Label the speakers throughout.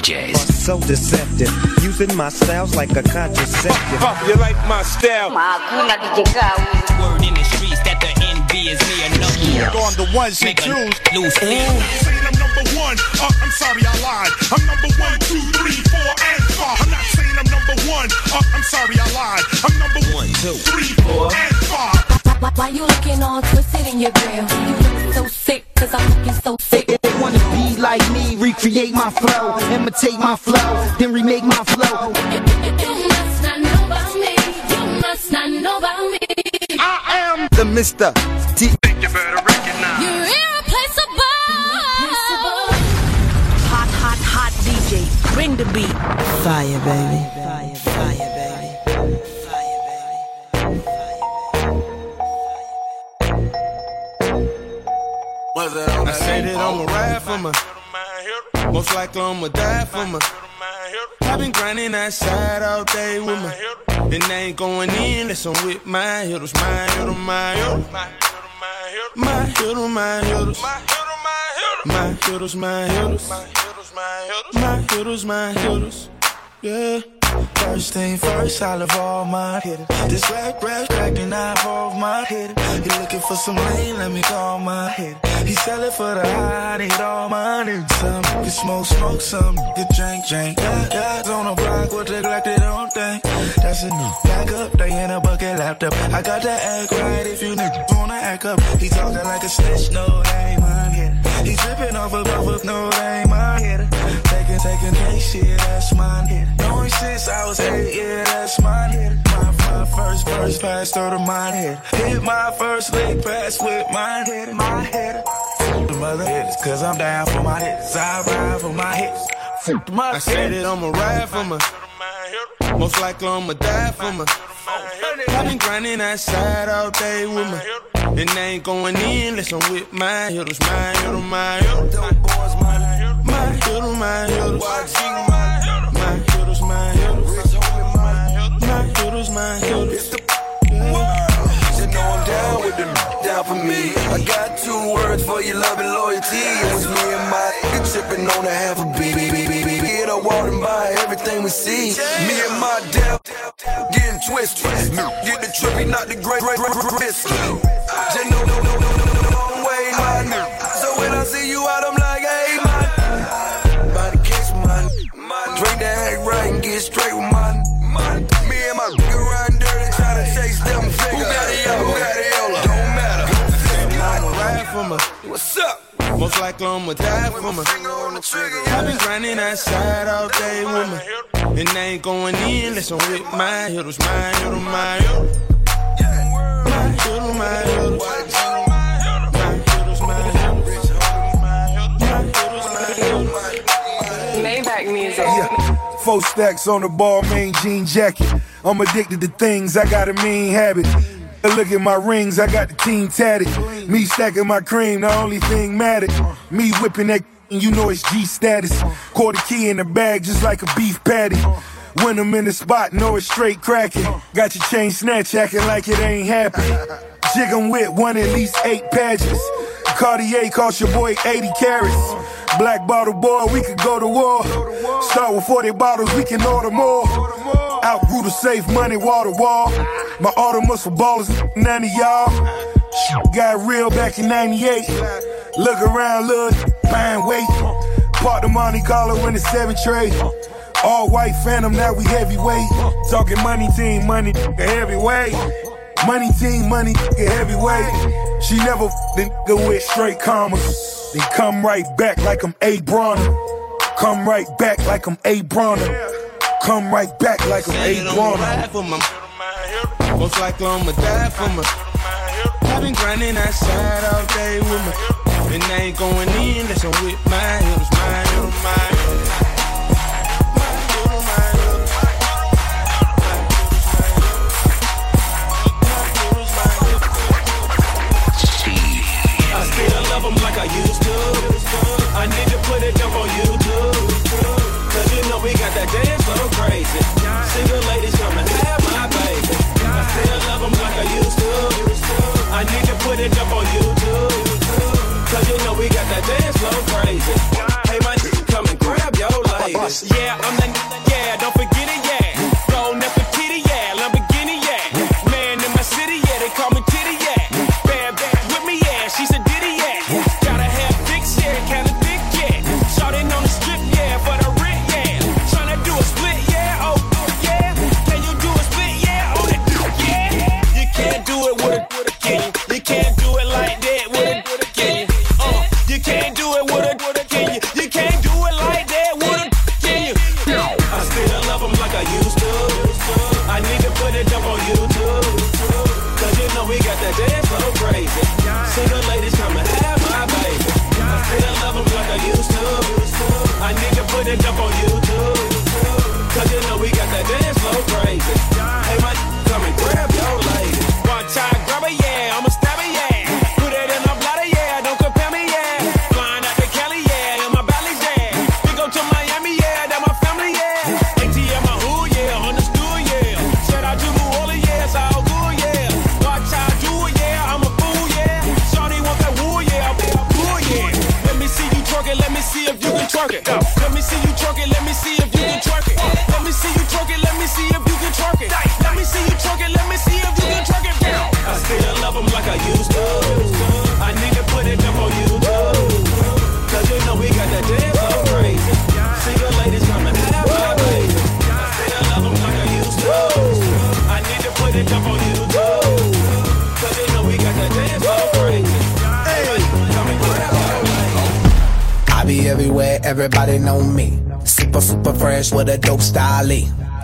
Speaker 1: DJs.
Speaker 2: So deceptive, using my styles like a contraceptive.
Speaker 3: Pop, you like my style?
Speaker 4: Hakuna DJ Kau.
Speaker 5: Word in the streets that the envy is me enough.
Speaker 3: On the ones you
Speaker 5: Make a
Speaker 3: choose.
Speaker 5: loose
Speaker 6: Saying I'm number one. Uh, I'm sorry, I lied. I'm number one, two, three, four, and five. I'm not saying I'm number one. Uh, I'm sorry, I lied. I'm number one, two, three, four, and five.
Speaker 7: Why, why you looking all twisted in your grill? You look so sick, cause I'm looking so sick.
Speaker 8: If They wanna be like me, recreate my flow, imitate my flow, then remake my flow.
Speaker 7: You must not know about me. You must not know about me.
Speaker 8: I am the Mr. T.
Speaker 7: You're irreplaceable.
Speaker 9: Hot, hot, hot DJ. Bring the beat.
Speaker 8: Fire, baby.
Speaker 3: I say that I'ma ride for my. Most likely I'ma die for my. I've been grinding that side all day with my. And they ain't going in unless I'm with my hitters, my hitters, my hitters. My hitters, my hitters. My hitters, my hitters. My hitters, my hitters. Yeah.
Speaker 10: First thing first, I love all my hitters. This rap, rap, cracking out all my hitters. He looking for some lane, let me call my hitter. He sell it for the high, I need all my niggas. Some can smoke, smoke, some can drink, drink. Yeah, guys on the block with the Glock, they don't think. That's a new back up, they in a bucket laptop. I got to act right if you niggas wanna act up. He talking like a snitch, no, they ain't hitter. He tripping off of off of, no, they ain't my hitter. Taking, taking, take shit, that's mine hitter. Knowing since I was eight, yeah, that's mine hitter. My, my first verse pass through the mine hitter. Hit my first leg pass with mine hitter, my hitter. Fuck the mother hitters, cause I'm down for my hits. I ride for my hits. Fuck mother
Speaker 3: I say that I'ma ride for my. Most likely I'ma die for my. I've been grinding that side all day with my. And they ain't going in unless I'm with my hitters, my hitters, my hitters. My hitters, my hitters. My hitters, my hitters. My hitters, my hitters.
Speaker 10: You know I'm down with them, down for me. I got two words for your love and loyalty. It was me and my tripping on a half a up, walking by everything we see. Me and my damn getting twisted. Get the trippy, not the great, great, great, great. Just know, no, no, no, no, long way, my nigga. So when I see you out, I'm like, hey, my
Speaker 3: Most likely I'ma die for my.
Speaker 10: Finger on the trigger,
Speaker 3: I've been grinding that side all day with my. And they ain't going in unless I'm with my hitters, my hitters, my hitters. My hitters, my hitters. My hitters, my hitters. My hitters, my hitters.
Speaker 4: Maybach music.
Speaker 6: Yeah. Four stacks on the ball, main jean jacket. I'm addicted to things, I got a mean habit. Look at my rings, I got the team tatted. Me stacking my cream, the only thing mattered. Me whipping that, and you know it's G status. Quarter key in the bag, just like a beef patty. When I'm in the spot, know it's straight cracking. Got your chain snatch, acting like it ain't happening. Jig 'em with one at least eight patches. Cartier cost your boy 80 carats. Black bottle boy, we could go to war. Start with 40 bottles, we can order more. Outgrew the safe money, wall to wall. My Artemis for ballers, none of y'all. Got real back in 98. Look around, look, fine wait. Part the Monte Carlo in the seven tray. All white phantom, now we heavyweight. Talking money team, money, heavyweight. Money team, money, heavyweight. She never a nigga with straight commas. Then come right back like I'm A. Bronner. Come right back like I'm A. Bronner. Come right back like I'm A. Bronner.
Speaker 3: Most likely I'ma die for my. I've been grinding that side all day with my. And they ain't going in unless I'm with my hitters, my hitters, my.
Speaker 5: I like I used to. I need to put it up on YouTube.
Speaker 1: Everybody know me. Super, super fresh with a dope style.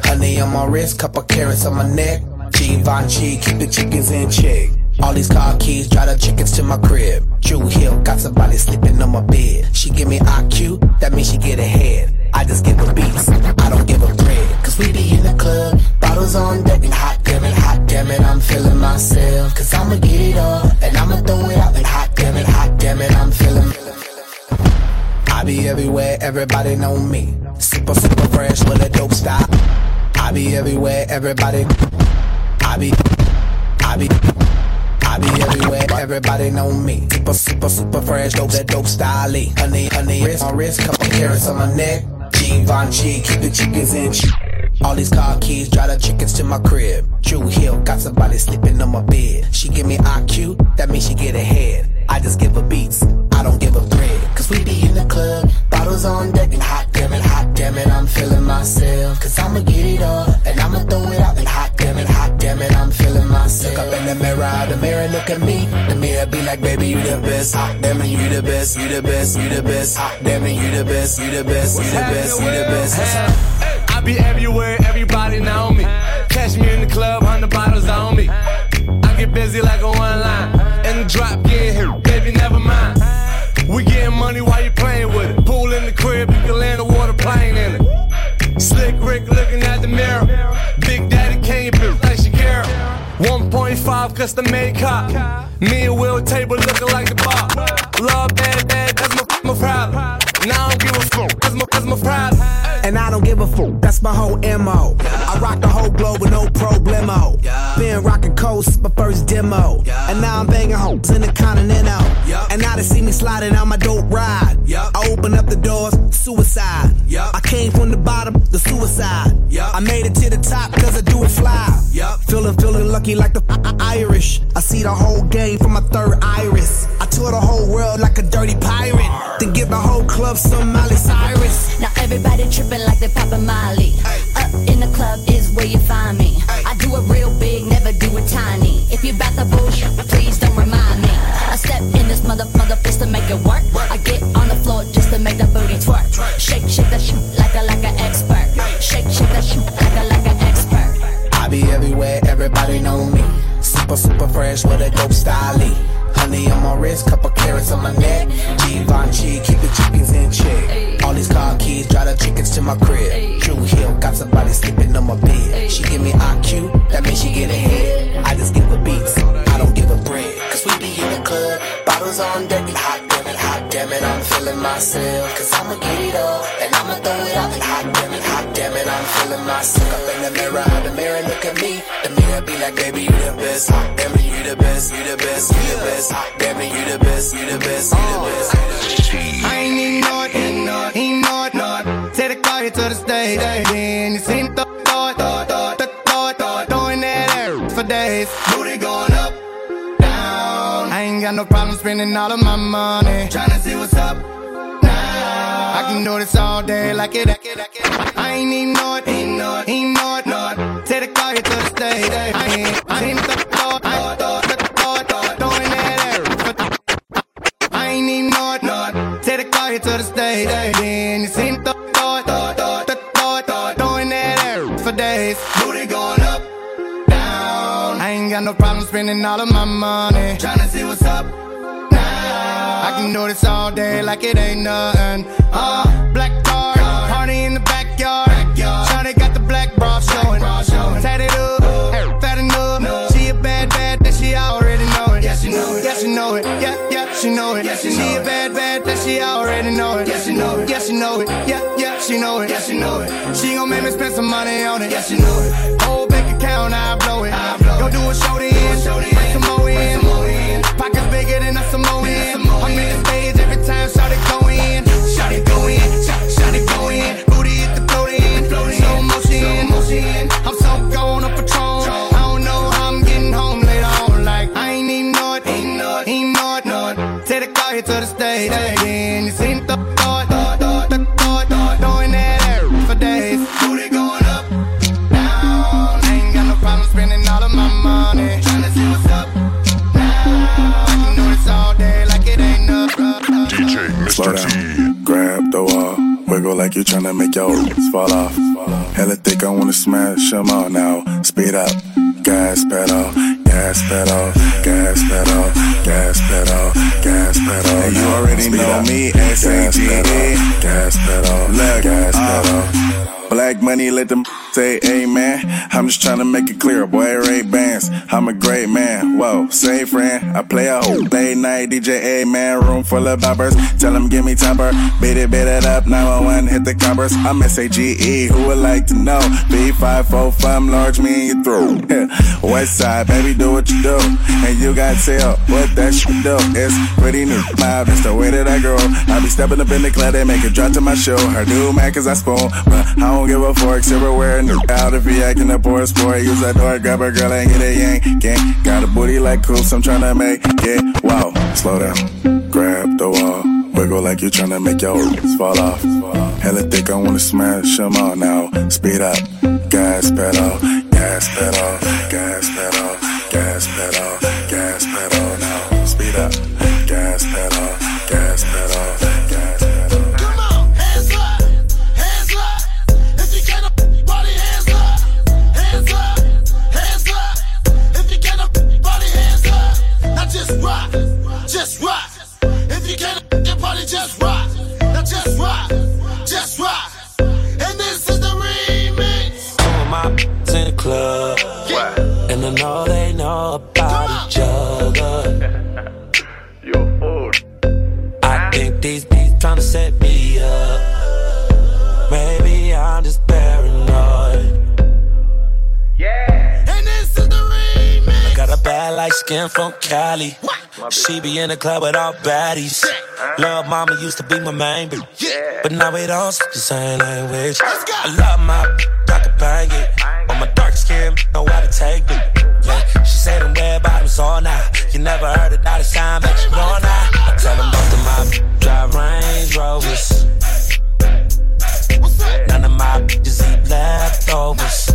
Speaker 1: Honey on my wrist, couple carats on my neck. Givenchy, keep the chickens in check. All these car keys, drive the chickens to my crib. Drew Hill, got somebody sleeping on my bed. She give me IQ, that means she get ahead. I just give her beats, I don't give her bread. Cause we be in the club, bottles on deck, and hot damn it, hot damn it, I'm feeling myself. Cause I'ma get it all, and I'ma throw it out, and hot damn it, hot damn it, I'm feeling. I be everywhere, everybody know me. Super, super fresh with a dope style. I be everywhere, everybody. I be, I be, I be everywhere, everybody know me. Super, super, super fresh, dope, that dope style. Honey, honey, wrist on wrist, couple carats on my neck. Givenchy, keep the chickens in. All these car keys, drive the chickens to my crib. Drew Hill, got somebody sleeping on my bed. She give me IQ, that means she get ahead. I just give her beats, I don't give her be in the club, bottles on deck, and hot damn it, hot damn it, I'm feeling myself. Cause I'ma get it all, and I'ma throw it out, and hot damn it, hot damn it, I'm feeling myself. Look up in the mirror, the mirror look at me. The mirror be like, baby, you the best. Hot damn it, you the best, you the best, you the best. Hot damn it, you the best, you the best, you the best, you the best.
Speaker 11: I be everywhere, everybody know me. Catch me in the club, hundred bottles on me. I get busy like a one line. And the drop here, baby, never mind. We getting money while you playing with it. Pool in the crib, you can land a water plane in it. Slick Rick looking at the mirror. Big Daddy Kane, bitch, like Shakira. 1.5 custom made cop. Me and Will table looking like the bar. Love bad, bad, that's my, my problem. That's my
Speaker 8: whole MO. I rock the whole globe with no problemo. Been rocking coast, my first demo. And now I'm banging hoes in the continental. And now they see me sliding on my dope ride. I open up the doors, suicide. I came from the bottom, the suicide. I made it to the top cause I do it fly. Feeling, feeling lucky like the Irish. I see the whole game from my third iris. I tour the whole world like a dirty pirate. Then give the whole club some Miley Cyrus.
Speaker 7: Now everybody tripping like they poppin' Molly. Up in the club is where you find me. I do it real big, never do it tiny. If you bout the bullshit, mother mother fist to make it work. I get on the floor just to make the booty twerk. Shake, shake that shit like a like an expert. Shake, shake that shit like a like an expert.
Speaker 1: I be everywhere, everybody know me. Super, super fresh with a dope style. Honey on my wrist, couple carats on my neck. Givenchy, keep the chickens in check. All these car keys, drive the chickens to my crib. Drew Hill, got somebody sleeping on my bed. She give me IQ, that means she get ahead. I just give her beats, bottles on deck, hot damn it, hot damn it, I'm feeling myself. Cause I'ma get it all, and I'ma throw it out, hot damn it, hot damn it, I'm feeling myself. Up in the mirror, the mirror look at me. The mirror be like, baby, you the best. Hot damn it, you the best, you the best, you the best. Hot damn it, you the best, you the best, you the best. The.
Speaker 12: I ain't need no it, ain't no it, ain't no it, no. Take the car here to the stage, then you seen th- no problem spending all of my money. Tryna see what's up. Now. I can do this all day like it, like it, like it. I ain't need no it, ain't no it, ain't no it, no it. Take the car here to the stage, I ain't, I ain't th- throw it, throw it, throw it, throw it, throw it, throwing that air I ain't even know it, know it. Take the car here to the stage, then you seen th- no problem spending all of my money. Tryna see what's up now. I can do this all day like it ain't nothing. Uh, black card, party in the backyard. Shawty got the black bra showing. Tatted up, fat enough. She a bad, bad, that she already know it. Yeah, she know it. Yeah, she know it. Yeah, yeah, she know it. Yeah, she, a bad, bad, that she already know it. Yeah, she know it. Yeah, she know it. Yeah, yeah, she know it. Yeah, she know it. She gon' make me spend some money on it. Yeah, she know it. Whole bank account, I blow it. Go do a show then, bring some more in. Pockets bigger than a Samoan. I'm in the stage every time, shout it go in. Shout it go in, shout, it go in. Booty hit the float in, slow motion. I'm so
Speaker 13: Slow down, grab the wall, wiggle like you tryna make your roots fall off. Hella thick, I wanna smash them all now. Speed up, gas pedal, gas pedal, gas pedal, gas pedal, gas pedal.
Speaker 14: And you already know me,
Speaker 13: gas
Speaker 14: S-A-G-A.
Speaker 13: pedal, gas pedal, gas
Speaker 14: uh,
Speaker 13: pedal.
Speaker 14: Black money, let them say amen. I'm just trying to make it clear, boy, Ray Bans. I'm a great man. Whoa, say friend. I play a whole late night DJ, amen. Room full of boppers. Tell them give me topper. Beat it, beat it up. 911, hit the coppers. I'm S-A-G-E. Who would like to know? B545, large me in your throat. West side, baby, do what you do. And you got tell what that shit do. It's pretty new. My, that's the way that I grow. I be stepping up in the club, they make it drop to my show. Her new man, cause I spoon. But I don't give a fork, silverware, and out if he acting up or a sport. Use that door, grab a girl and get a yank. Gang. Got a booty like coops, I'm trying to make it. Wow.
Speaker 13: Slow down, grab the wall, wiggle like you tryna make your roots fall off. Hella thick, I wanna smash them all now. Speed up, gas pedal, gas pedal, gas pedal, gas pedal
Speaker 5: think these beats tryna set me up. Maybe I'm just paranoid. Yeah.
Speaker 15: And this is the remix.
Speaker 5: I Got a bad light skin from Cali. She be in the club with all baddies. Love mama used to be my main bitch. But now we don't speak the same language. I love my I can bang it. On my dark skin, know how to take it. Yeah. She said them red bottoms all night. You never heard it a dollar sign, but you know now. Tell them both of my drive Range Rovers. None of my bitches eat leftovers.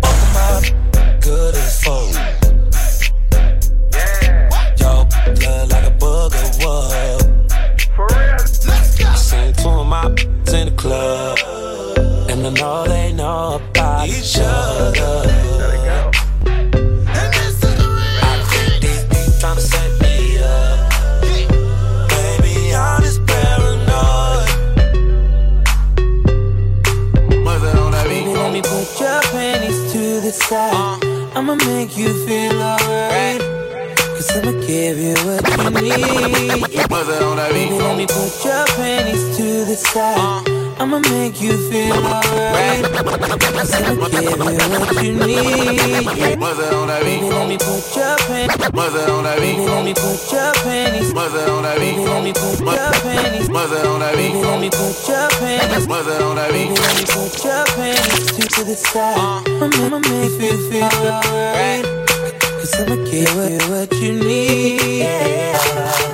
Speaker 5: Both of my good as food. Yo, blood like a booger wood. For two of my in the club. And I know they know about each other.
Speaker 16: Side. I'ma make you feel alright. Cause I'ma give you what you need. Baby, let me put your panties to the side. I'ma make you feel alright. Cause I'ma give you what you need. Baby, let me put your panties. Baby, let me put your panties. Baby, let me put your panties. Baby, let me put your panties. Baby, let me put your panties to, to the side. I'ma make you feel alright. Cause I'ma give you what you need.
Speaker 17: the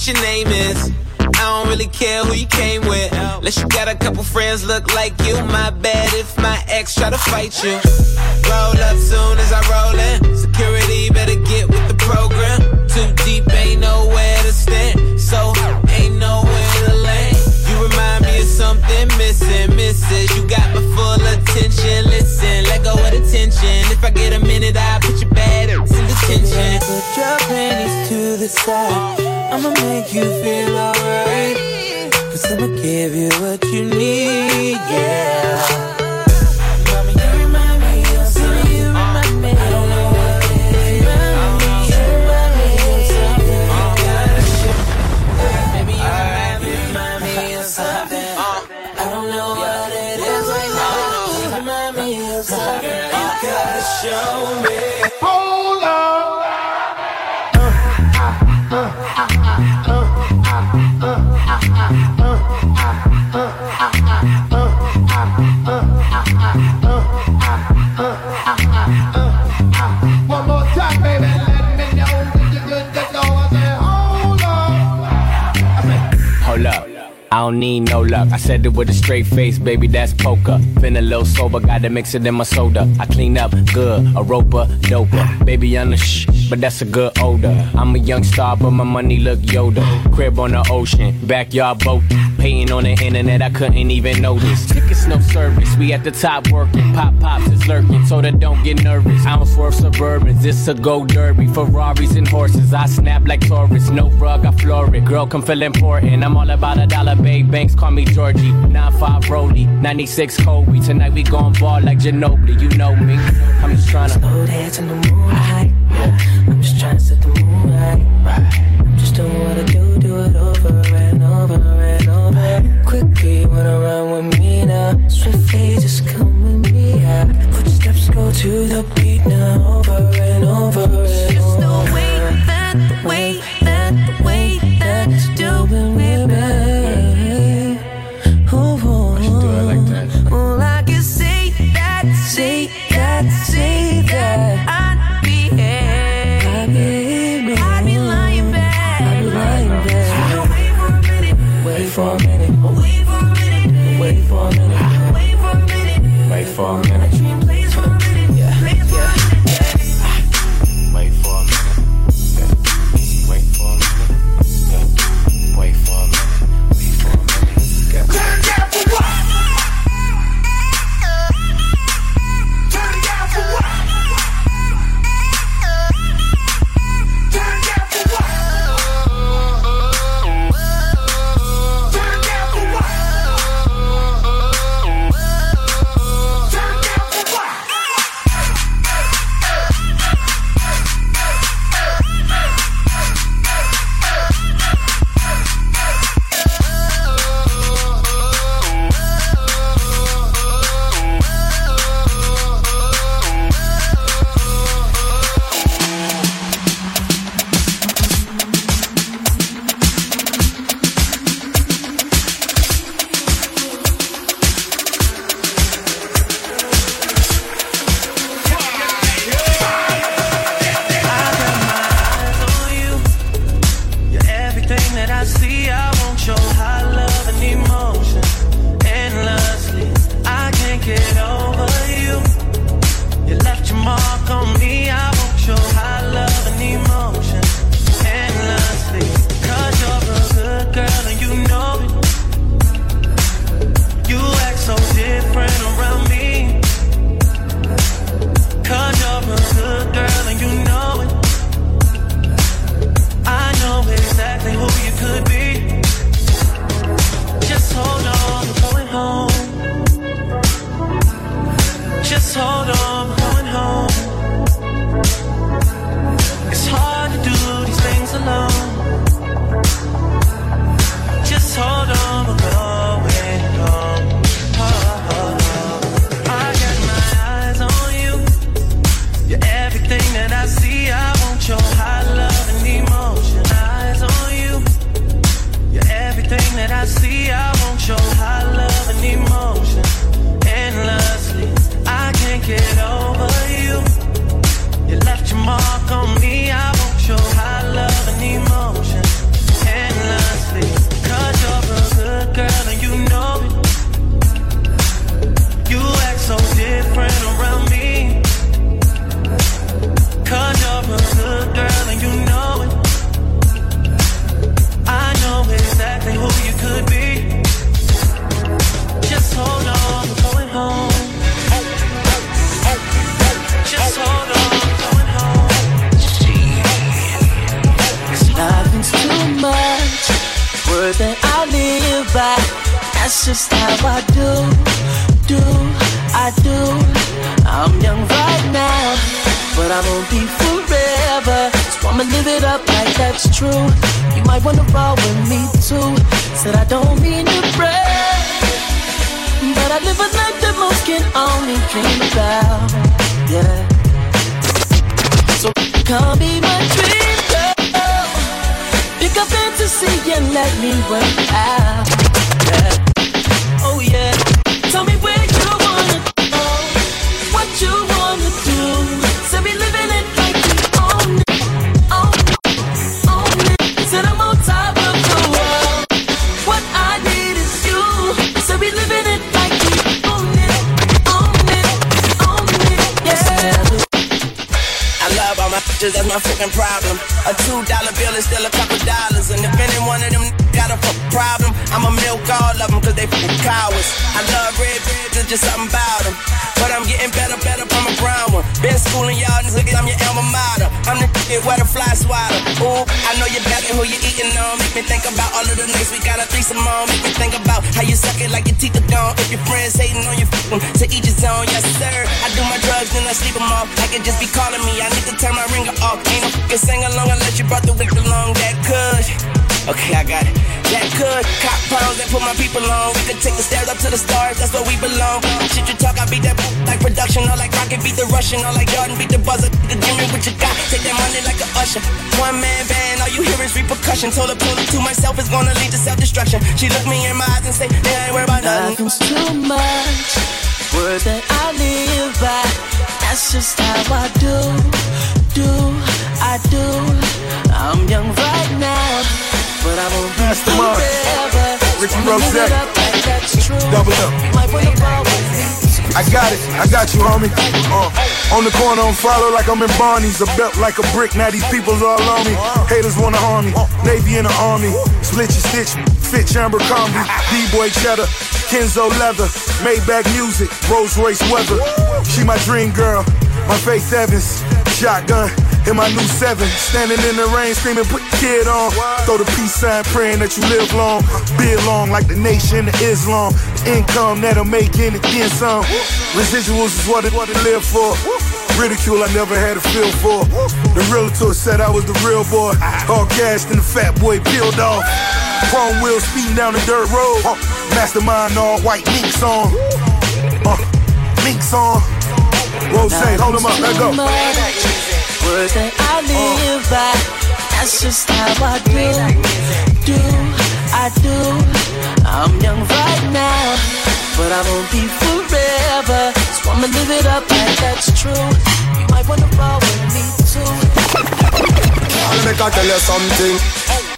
Speaker 17: What your name is. I don't really care who you came with. Unless you got a couple friends look like you. My bad if my ex try to fight you. Roll up soon as I roll in. Security better get with the program. Too deep, ain't nowhere to stand. So ain't nowhere to land. You remind me of something missing, misses. You got my full attention. Listen, let go of the tension. If I get a minute, I'll put your bad in detention.
Speaker 16: Put your panties to the side. I'ma make you feel alright. Cause I'ma give you what you need, yeah. Don't
Speaker 18: need no luck. I said it with a straight face, baby, that's poker. Been a little sober, gotta mix it in my soda. I clean up good, a roper, doper. Baby, I'm the shh, but that's a good odor. I'm a young star, but my money look Yoda. Crib on the ocean, backyard boat. Paying on the internet, I couldn't even notice. Tickets, no service, we at the top working. Pop pops is lurking, so that don't get nervous. Don't swerve suburbans, this a go derby. Ferraris and horses, I snap like Taurus. No rug, I floor it. Girl, come feel important. I'm all about a dollar, babe. Banks call me Georgie. 9-5 Rolly, 96 Kobe. Tonight we gon' ball like Ginobili, you know me. I'm just tryna.
Speaker 16: Slow dance in the moonlight. To the 서럼 do, I
Speaker 19: do. I'm young right now, but I won't be forever. So I'ma live it up like that's true. You might wanna roll with me too. Said I don't mean to brag, but I live a life that most can only dream about. Yeah. So come be my dream girl. Pick a fantasy and let me work out. Yeah. Oh yeah. Tell me
Speaker 20: that's my fucking problem. A two dollar bill is still a couple dollars. And if any one of them got a fucking problem, I'ma milk all of them cause they fucking cowards. I love red bitches, just something about them. But I'm getting better, better from a brown one. Been schooling y'all, niggas, I'm your alma mater. I'm the kid where the fly swatter. Ooh, I know you're back and who you eating on. Make me think about all of the nights we got a threesome on. Make me think about how you suck it like your teeth are gone. If your friends hating on your f***ing, to each his own, yes sir. I do my drugs, then I sleep them off. I can just be calling me, I need to turn my ringer off. Ain't no fucking sing along unless you brought the wick along. That could. Okay, I got it. That could cop pounds and put my people on. We could take the stairs up to the stars, that's where we belong. Shit you talk, I beat that like production, All like Rocky beat the Russian, All like Jordan beat the buzzer. The Jimmy, what you got? Take that money like a usher. One man band, all you hear is repercussion. Told her pull it to myself is gonna lead to self destruction. She looked me in my eyes and say, "Yeah, I ain't worried about nothing."
Speaker 19: Nothing's too much. Word that I live by. That's just how I do, do, I do. I'm young right now, but I won't be forever.
Speaker 6: Richie Rosette.
Speaker 19: up like that's true.
Speaker 6: Double up.
Speaker 19: You might wanna roll with me.
Speaker 6: I got it, I got you, homie. Uh, on the corner, I'm follow like I'm in Barney's. A belt like a brick, now these people's all on me. Haters wanna harm me, Navy in the army. Split your stitch, fit chamber combi. D-boy cheddar, Kenzo leather, Maybach music, Rolls Royce weather. She my dream girl, my Faith Evans. Shotgun in my new seven, standing in the rain, screaming, "Put the kid on!" Throw the peace sign, praying that you live long, be long like the nation of Islam. The income that'll make it and then some. Residuals is what it, what it live for. Ridicule I never had a feel for. The realtor said I was the real boy. All cashed and the fat boy peeled off. Chrome wheels speeding down the dirt road. Mastermind all white minks on. Uh, on. Rose, hold them up, let go.
Speaker 19: Words that I live by. That's just how I do, do, I do. I'm young right now, but I won't be forever. So I'ma live it up like that's true. You might wanna roll with me too.
Speaker 21: I'll make I tell you something.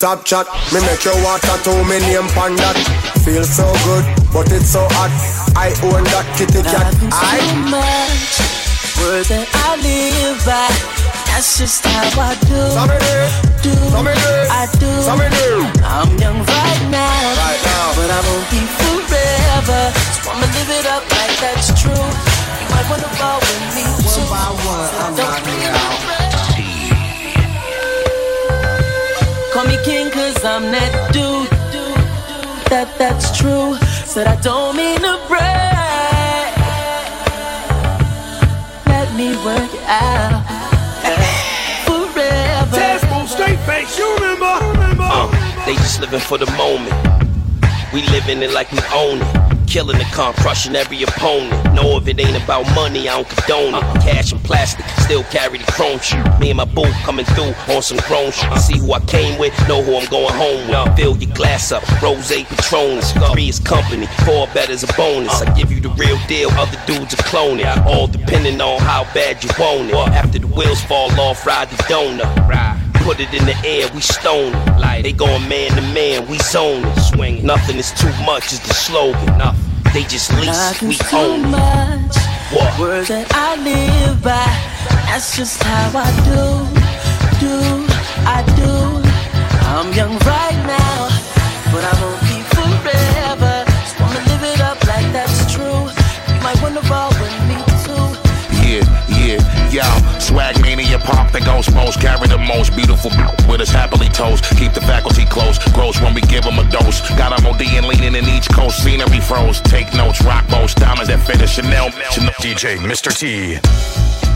Speaker 21: Top chat, me make you water to me name pan that. Feel so good, but it's so hot. I own that kitty cat. I
Speaker 19: too much. Words that I live by. That's just how I do. Do, I do. I'm young right now, but I won't be forever. So I'ma live it up like that's true. You might wanna roll with me. One by one, I'm rocking Call me king cause I'm that dude. That that's true. Said I don't mean to brag.
Speaker 20: They just living for the moment. We living it like we own it. Killing the con, crushing every opponent. No, if it ain't about money, I don't condone it. Cash and plastic, still carry the chrome shit. Me and my boo coming through on some chrome shit. See who I came with, know who I'm going home with. Fill your glass up, rose Patron, three is company, four better's a bonus. I give you the real deal, other dudes are cloning. All depending on how bad you want it. After the wheels fall off, ride the donut. Put it in the air, we stone it. Like they going man to man, we zone it. Swing. Nothing is too much is the slogan. Nothing. They just lease, we own
Speaker 19: much. What? Words that I live by. That's just how I do, do, I do. I'm young right now,
Speaker 22: pop the ghost most. Carry the most beautiful with us happily toast. Keep the faculty close. Gross when we give them a dose. Got them OD and leaning in each coast. Scenery froze. Take notes. Rock most. Diamonds that fit a Chanel. Chanel.
Speaker 23: DJ Mr. T.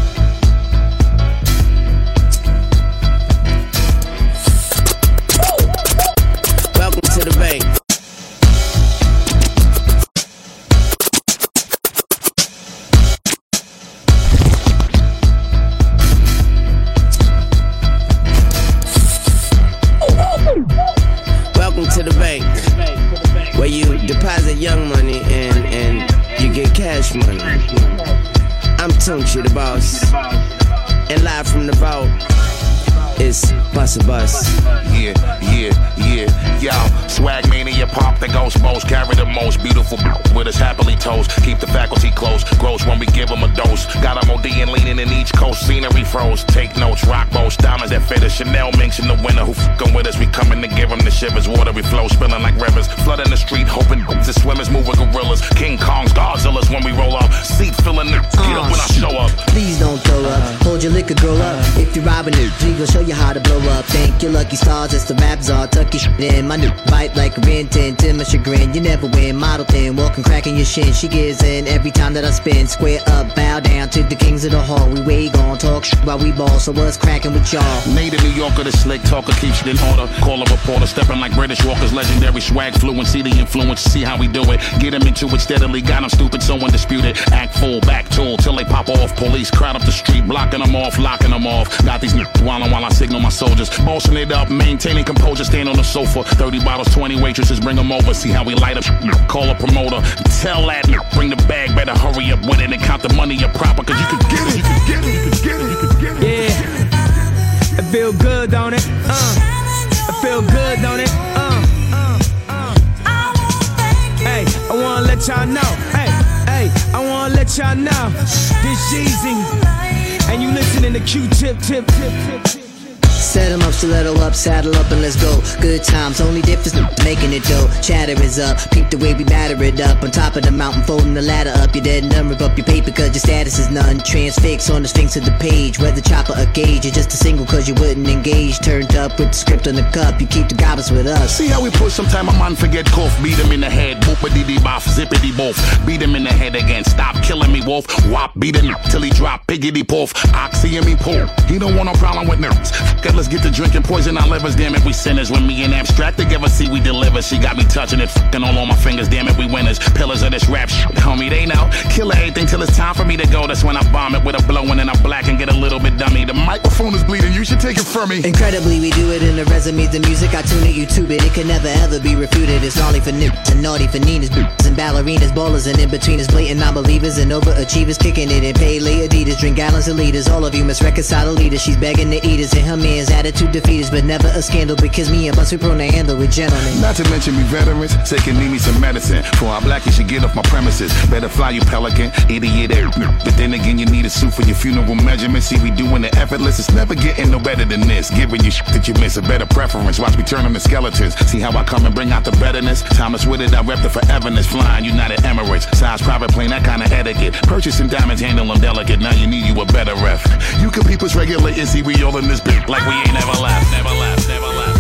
Speaker 24: cash money. I'm Tunechi, the boss, and live from the vault it's Busta Bus.
Speaker 22: Yeah, yeah, yeah, y'all. Swag mania, pop the ghost most. Carry the most beautiful with us happily toast. Keep the faculty close. Gross when we give them a dose. Got them OD and leaning in each coast. Scenery froze. Take notes. Rock most. Diamonds that fit us. Chanel minks in the winter. Who fucking with us? We coming to give them the shivers. Water we flow. Spilling like rivers. Flooding the street. Hoping the swimmers move with gorillas. King Kongs, Godzillas when we roll up. Seat filling the. Get up when I uh. show up.
Speaker 25: Please don't throw up. Hold your liquor girl up. If you're robbing it, gon' show you how to blow up. Thank your lucky stars, it's the rap czar. Tuck your shit in. My new bite like a Rin Tin. To my chagrin, you never win. Model thin, walking, cracking your shin. She gives in every time that I spin. Square up, bow down to the kings of the hall. We way gon' talk shit while we ball. So what's cracking with y'all?
Speaker 22: Native New Yorker, the slick talker keeps it in order. Call a reporter, stepping like British Walker's legendary swag fluency. The influence, see how we do it. Get him into it steadily. Got him stupid, so undisputed. Act full, back tool till they pop off. Police crowd up the street, blocking them off, locking them off. Got these while while I signal my soldiers. Bossing it up, maintaining composure, stand on the sofa. 30 bottles, 20 waitresses, bring them over. See how we light up. Call a promoter, tell that bring the bag, better hurry up with it and count the money up proper. Cause you can get it, you can get it, you can get it, you get
Speaker 8: it. Yeah, it feel good, don't it? Uh, it feel good, don't it? Uh, uh. Hey, I wanna let y'all know. Hey, hey, I wanna let y'all know. This easy. And you listening to Q-tip, tip, tip, tip, tip.
Speaker 25: Set up, stiletto up, saddle up, and let's go. Good times, only difference making it though. Chatter is up, peep the way we batter it up. On top of the mountain, folding the ladder up. You're dead rip up your paper, cause your status is none. Transfix on the sphinx of the page. Whether chopper or gauge, you're just a single cause you wouldn't engage. Turned up with the script on the cup, you keep the goblins with us.
Speaker 22: See how we push sometime a man forget cough. Beat him in the head, boopity dee boff, zippity boff. Beat him in the head again, stop killing me, wolf. Wop, beat him till he drop, piggity poof. Oxy and me pull. He don't want no problem with nerves. Get to drinking poison our livers. Damn it, we sinners. When me and abstract together, see we deliver. She got me touching it, fucking all on my fingers. Damn it, we winners. Pillars of this rap shit, homie. They know. Kill everything till it's time for me to go. That's when I bomb it with a blow and I black and get a little bit dummy. The microphone is bleeding. You should take it from me.
Speaker 25: Incredibly, we do it in the resumes. The music I tune to YouTube it. It can never ever be refuted. It's gnarly for nips and naughty for Ninas, boots and ballerinas, ballers and in betweeners, blatant non-believers and overachievers, kicking it in pay Adidas, drink gallons of liters. All of you must reconcile the leaders. She's begging to eat us and her man's attitude defeat us, but never a scandal because me and Bus we prone to handle with gentlemen.
Speaker 22: Not to mention me veterans, say can need me some medicine. For our black, you should get off my premises. Better fly you pelican, idiot. But then again, you need a suit for your funeral measurements. See, we doing it effortless. It's never getting no better than this. Giving you shit that you miss a better preference. Watch me turn them to skeletons. See how I come and bring out the betterness. Thomas with it, I rep the foreverness. Flying United Emirates, size private plane, that kind of etiquette. Purchasing diamonds, handle them delicate. Now you need you a better ref. You can peep us regulate and see we all in this bit like we ain't never left, never left, never left.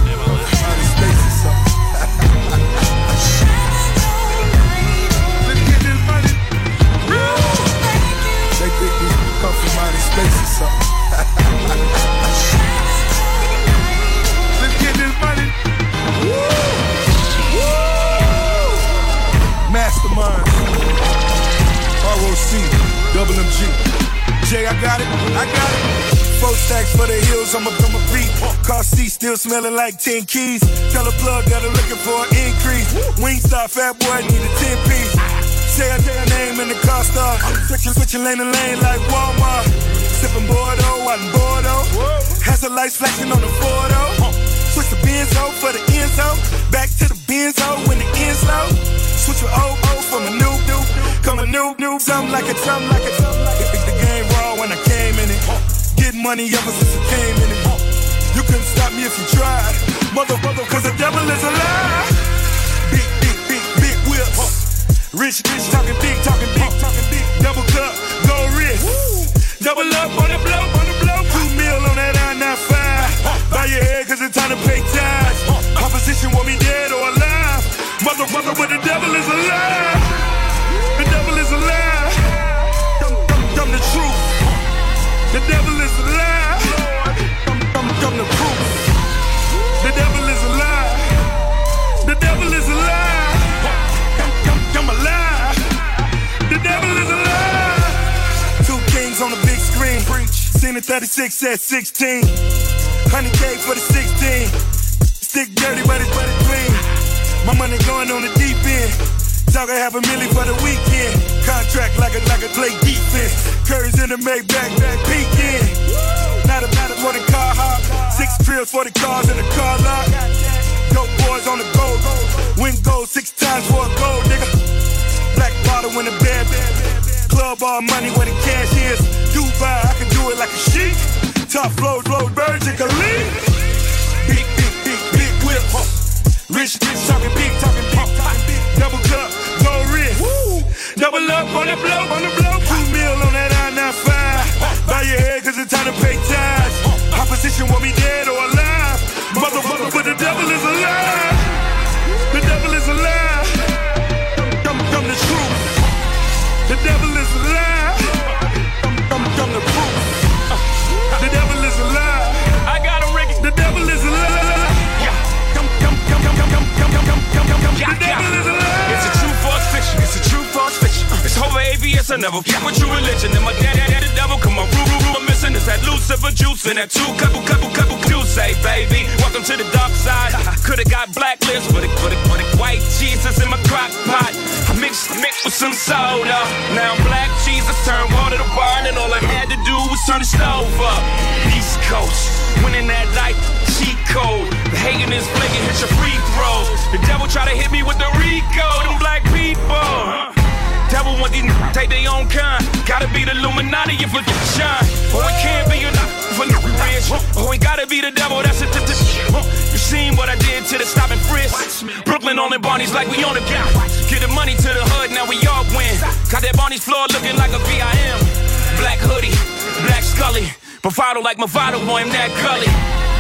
Speaker 6: Still smelling like 10 keys. Tell a plug that I'm looking for an increase. Wingstop, fat boy, need a 10 piece. Say a name in the car star. Switching, switching lane to lane like Walmart. Sipping Bordeaux, out in Bordeaux. Has the lights flashing on the Fordo. Switch the Benzo for the Enzo. Back to the Benzo when the end's low. Switch your old O from a new new. Come a new new. Something like a something like a something like a. The game raw when I came in it. Getting money ever since I came in it. You couldn't stop me if you tried. Mother, cause the devil is alive. Big, big, big, big whips. Rich, rich, talking big, talking big, talking big. Double cup, gold wrist. Double up on the blow, on the blow. Two mil on that I-95. Bow your head, cause it's time to pay tithes. Opposition want me dead or alive. Mother, mother, but The 36 at 16. 100K for the 16. Stick dirty, but it's, but clean. My money going on the deep end. Talk have a million for the weekend. Contract like a like a play defense. Curry's in the Maybach, back back peeking. Not a a for the car hop. Six trills for the cars in the car lot. Dope boys on the gold. Win gold six times for a gold, nigga. Black bottle in the bed. Club all money where the cash is. Dubai, I can do it like a sheik. Top flow, flow, Virgin Khalid. Big, big, big, big whips. Rich, rich, talking big, talking big, talking big. Double cup, gold wrist. Double up on the blow, on the blow. Two mil on that I-95. Bow your head, cause it's time to pay tithes. Opposition want me dead or alive. Motherfucker, but the devil is
Speaker 5: and two couple, couple, couple juice. Say, baby, welcome to the dark side. Could've got blacklist, but it, but it, but it, white Jesus in my crock pot. I mixed, mixed with some soda. Now black Jesus turned water to wine, and all I had to do was turn the stove up. East Coast, winning that life, cheat code. The hating is flaking, hit your free throws. The devil try to hit me with the RICO, them black people. Devil want these take their own kind. Gotta be the Illuminati if it shine. Or it can't be enough for no rich. Or it gotta be the devil, that's it. You seen what I did to the stopping frisk. Brooklyn on the Barney's like we on the block. Get the money to the hood, now we all win. Got that Barney's floor looking like a VIM. Black hoodie, black Scully. Bravado like Movado, boy, I'm that gully.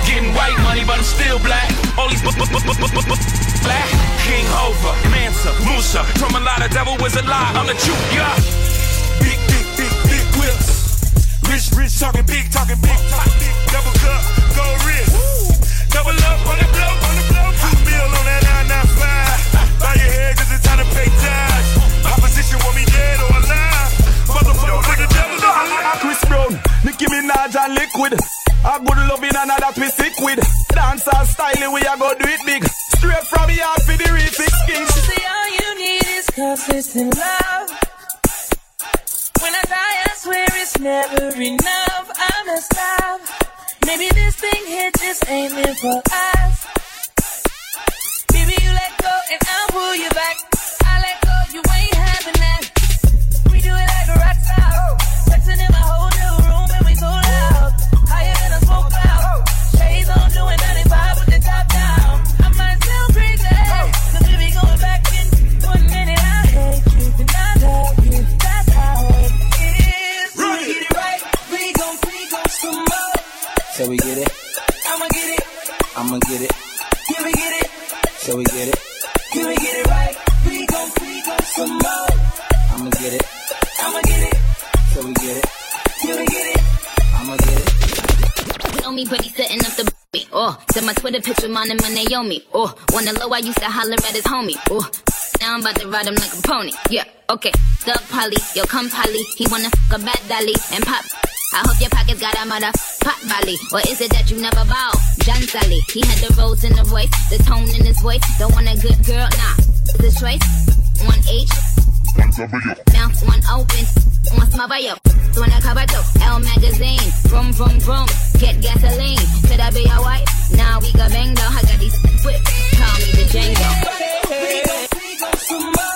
Speaker 5: Getting white money, but I'm still black. All these black. King Hova, Mansa, Musa. From a lot of devil was a lie. I'm the truth, yeah.
Speaker 6: Rich, rich, talking big, talking big, talking big. Double cup, gold wrist. Double up on the blow, on the blow. Two mil on that I-95. Bow your head, cause it's time to pay tithes. Opposition want me dead or alive. Motherfucker, put the devil is alive.
Speaker 8: Chris Brown, Nicki Minaj and Liquid. A good loving and that we sick with. Dancer styling, we a go do it big. Straight from the heart for the refix king.
Speaker 16: See, all you need is consistent love. I swear it's never enough. I'm a stop. Maybe this thing here just ain't meant for us. Baby, you let go and I'll pull you back. So we get it, I'ma get it.
Speaker 18: I'ma get it.
Speaker 16: Can we get it?
Speaker 18: So we get it,
Speaker 16: Can we get it right? We gon' we gon' some more.
Speaker 18: I'ma get it.
Speaker 16: I'ma get it.
Speaker 18: So we get it,
Speaker 16: Can we get it?
Speaker 18: I'ma get it.
Speaker 26: He on me, but he setting up the me. Oh, send my Twitter picture, mine and my Naomi. Oh, wanna low, I used to holler at his homie. Oh, Now I'm about to ride him like a pony. Yeah, okay. The Polly, yo, come Polly. He wanna fuck a bad dolly and pop. I hope your pockets got a mother pot volley. Or is it that you never bow? John Sally, he had the rose in the voice, the tone in his voice. Don't want a good girl, nah. The choice, one H, mouth one open, one smother yo. One a cover to Elle magazine, vroom vroom vroom. Get gasoline, could I be your wife? Now we go bang though. I got these whip, call me the Django.
Speaker 27: Monster